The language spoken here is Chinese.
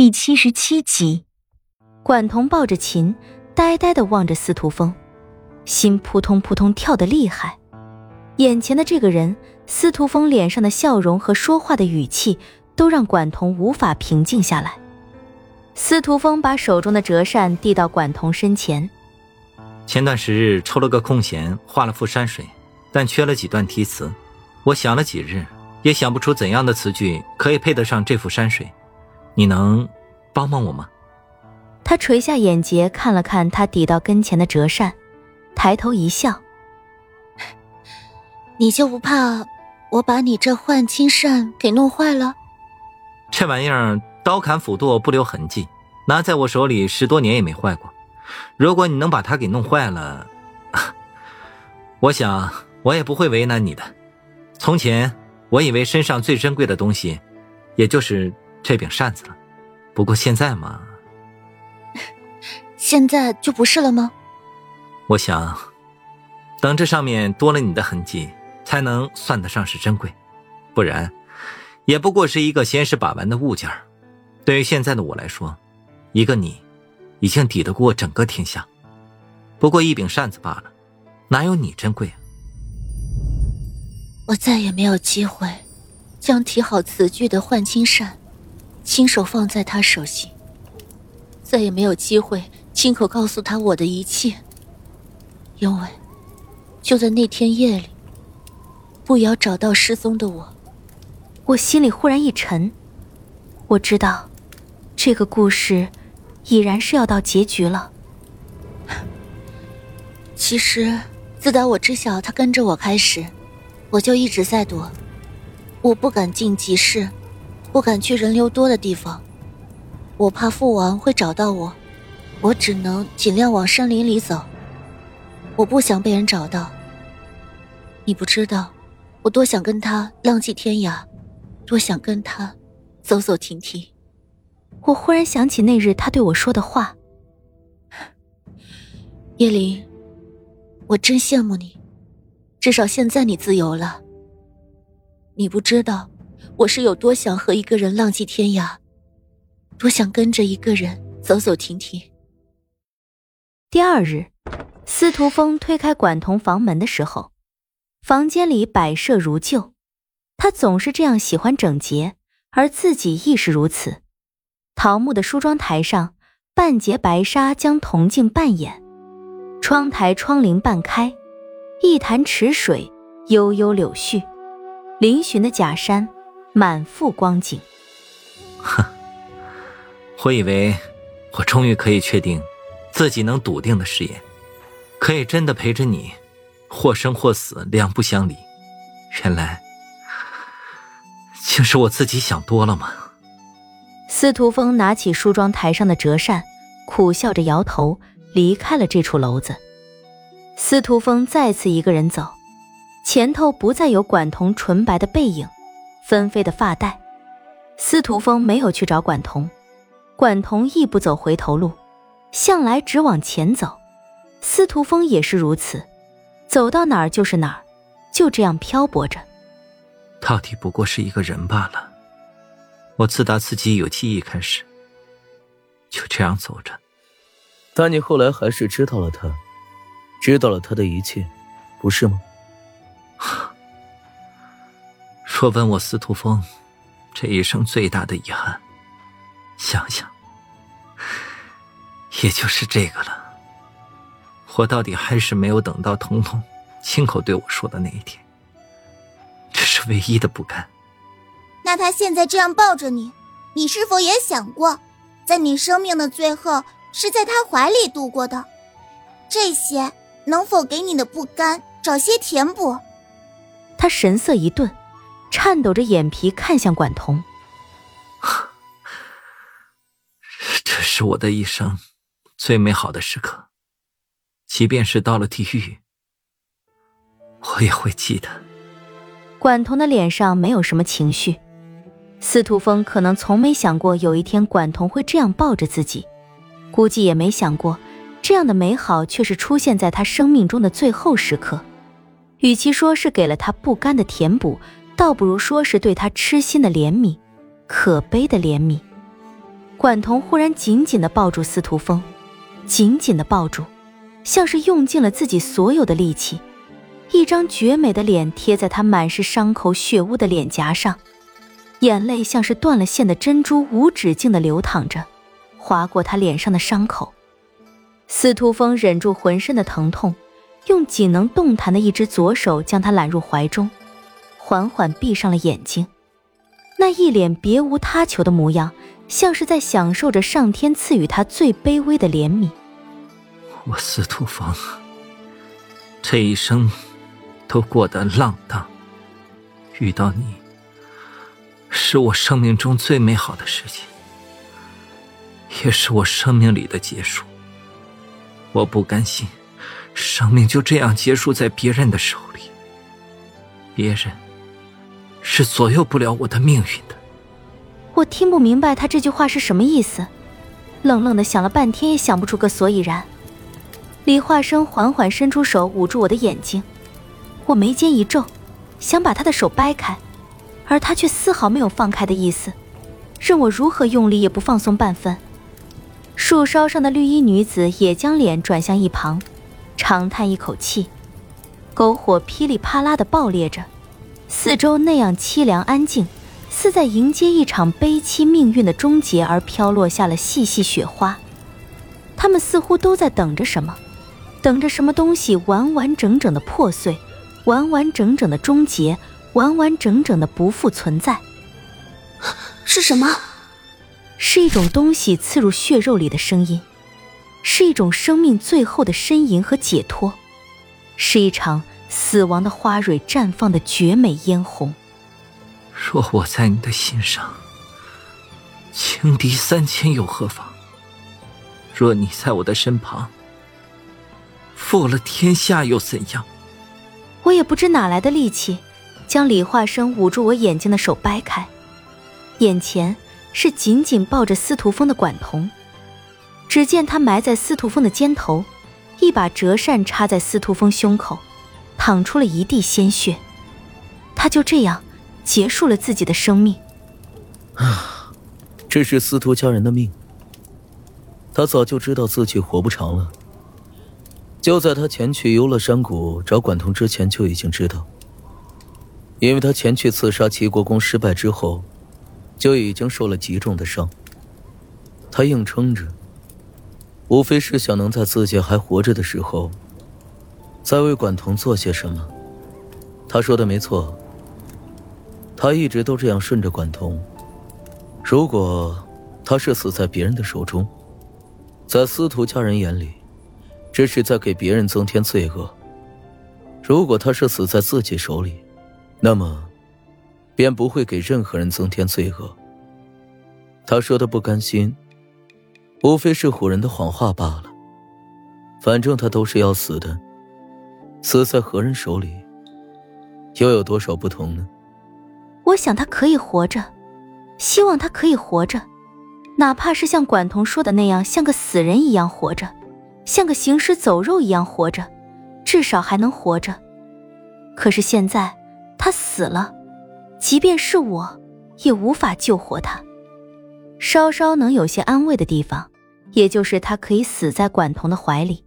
第七十七集，管彤抱着琴，呆呆的望着司徒风，心扑通扑通跳得厉害。眼前的这个人，司徒风脸上的笑容和说话的语气，都让管彤无法平静下来。司徒风把手中的折扇递到管彤身前。前段时日抽了个空闲，画了幅山水，但缺了几段题词。我想了几日，也想不出怎样的词句可以配得上这幅山水。你能帮帮我吗？他垂下眼睫，看了看他抵到跟前的折扇，抬头一笑：“ 你就不怕我把你这幻青扇给弄坏了？这玩意儿刀砍斧剁不留痕迹，拿在我手里十多年也没坏过。如果你能把它给弄坏了，我想我也不会为难你的。从前我以为身上最珍贵的东西，也就是……”这柄扇子了，不过现在嘛，现在就不是了吗？我想，等这上面多了你的痕迹，才能算得上是珍贵，不然，也不过是一个闲时把玩的物件对于现在的我来说，一个你，已经抵得过整个天下。不过一柄扇子罢了，哪有你珍贵啊？我再也没有机会，将提好词句的幻青扇。亲手放在他手心，再也没有机会亲口告诉他我的一切，因为就在那天夜里，步摇找到失踪的我，我心里忽然一沉，我知道，这个故事已然是要到结局了。其实，自打我知晓他跟着我开始，我就一直在躲，我不敢进集市。不敢去人流多的地方，我怕父王会找到我，我只能尽量往山林里走。我不想被人找到。你不知道，我多想跟他浪迹天涯，多想跟他走走停停。我忽然想起那日他对我说的话：“叶林，我真羡慕你，至少现在你自由了。你不知道。”我是有多想和一个人浪迹天涯，多想跟着一个人走走停停。第二日，司徒风推开管彤房门的时候，房间里摆设如旧。他总是这样喜欢整洁，而自己亦是如此。桃木的梳妆台上，半截白纱将铜镜半掩；窗台窗棂半开，一潭池水，悠悠柳絮，嶙峋的假山。满腹光景，哼！我以为我终于可以确定自己能笃定的誓言，可以真的陪着你，或生或死两不相离。原来，竟是我自己想多了吗？司徒风拿起梳妆台上的折扇，苦笑着摇头，离开了这处楼子。司徒风再次一个人走，前头不再有管彤纯白的背影。纷飞的发带，司徒风没有去找管彤，管彤亦不走回头路，向来只往前走。司徒风也是如此，走到哪儿就是哪儿，就这样漂泊着。到底不过是一个人罢了。我自打自己有记忆开始，就这样走着。但你后来还是知道了他，知道了他的一切，不是吗？若问我司徒风这一生最大的遗憾，想想，也就是这个了。我到底还是没有等到彤彤亲口对我说的那一天，这是唯一的不甘。那他现在这样抱着你，你是否也想过，在你生命的最后是在他怀里度过的？这些能否给你的不甘找些填补？他神色一顿。颤抖着眼皮看向管彤，这是我的一生最美好的时刻，即便是到了地狱，我也会记得。管彤的脸上没有什么情绪，司徒风可能从没想过有一天管彤会这样抱着自己，估计也没想过这样的美好却是出现在他生命中的最后时刻。与其说是给了他不甘的填补。倒不如说是对他痴心的怜悯，可悲的怜悯。管彤忽然紧紧的抱住司徒风，紧紧的抱住，像是用尽了自己所有的力气。一张绝美的脸贴在他满是伤口血污的脸颊上，眼泪像是断了线的珍珠，无止境的流淌着，划过他脸上的伤口。司徒风忍住浑身的疼痛，用仅能动弹的一只左手将他揽入怀中，缓缓闭上了眼睛。那一脸别无他求的模样，像是在享受着上天赐予他最卑微的怜悯。我司徒风，这一生都过得浪荡，遇到你，是我生命中最美好的事情，也是我生命里的结束。我不甘心，生命就这样结束在别人的手里，别人。是左右不了我的命运的。我听不明白他这句话是什么意思，愣愣的想了半天也想不出个所以然。李化生缓缓伸出手捂住我的眼睛，我眉间一皱，想把他的手掰开，而他却丝毫没有放开的意思，任我如何用力也不放松半分。树梢上的绿衣女子也将脸转向一旁，长叹一口气，篝火噼里啪啦的爆裂着。四周那样凄凉安静，似在迎接一场悲凄命运的终结，而飘落下了细细雪花。他们似乎都在等着什么，等着什么东西完完整整的破碎，完完整整的终结，完完整整的不复存在。是什么？是一种东西刺入血肉里的声音，是一种生命最后的呻吟和解脱，是一场。死亡的花蕊绽放的绝美嫣红。若我在你的心上，轻敌三千又何妨？若你在我的身旁，负了天下又怎样？我也不知哪来的力气，将李化生捂住我眼睛的手掰开，眼前是紧紧抱着司徒风的管彤。只见他埋在司徒风的肩头，一把折扇插在司徒风胸口。淌出了一地鲜血，他就这样结束了自己的生命。啊，这是司徒家人的命。他早就知道自己活不长了，就在他前去游乐山谷找管彤之前就已经知道。因为他前去刺杀齐国公失败之后，就已经受了极重的伤。他硬撑着，无非是想能在自己还活着的时候。在为管彤做些什么？他说的没错。他一直都这样顺着管彤。如果他是死在别人的手中，在司徒家人眼里，这是在给别人增添罪恶；如果他是死在自己手里，那么便不会给任何人增添罪恶。他说的不甘心，无非是唬人的谎话罢了。反正他都是要死的。死在何人手里，又有多少不同呢？我想他可以活着，希望他可以活着，哪怕是像管彤说的那样，像个死人一样活着，像个行尸走肉一样活着，至少还能活着。可是现在他死了，即便是我，也无法救活他。稍稍能有些安慰的地方，也就是他可以死在管彤的怀里。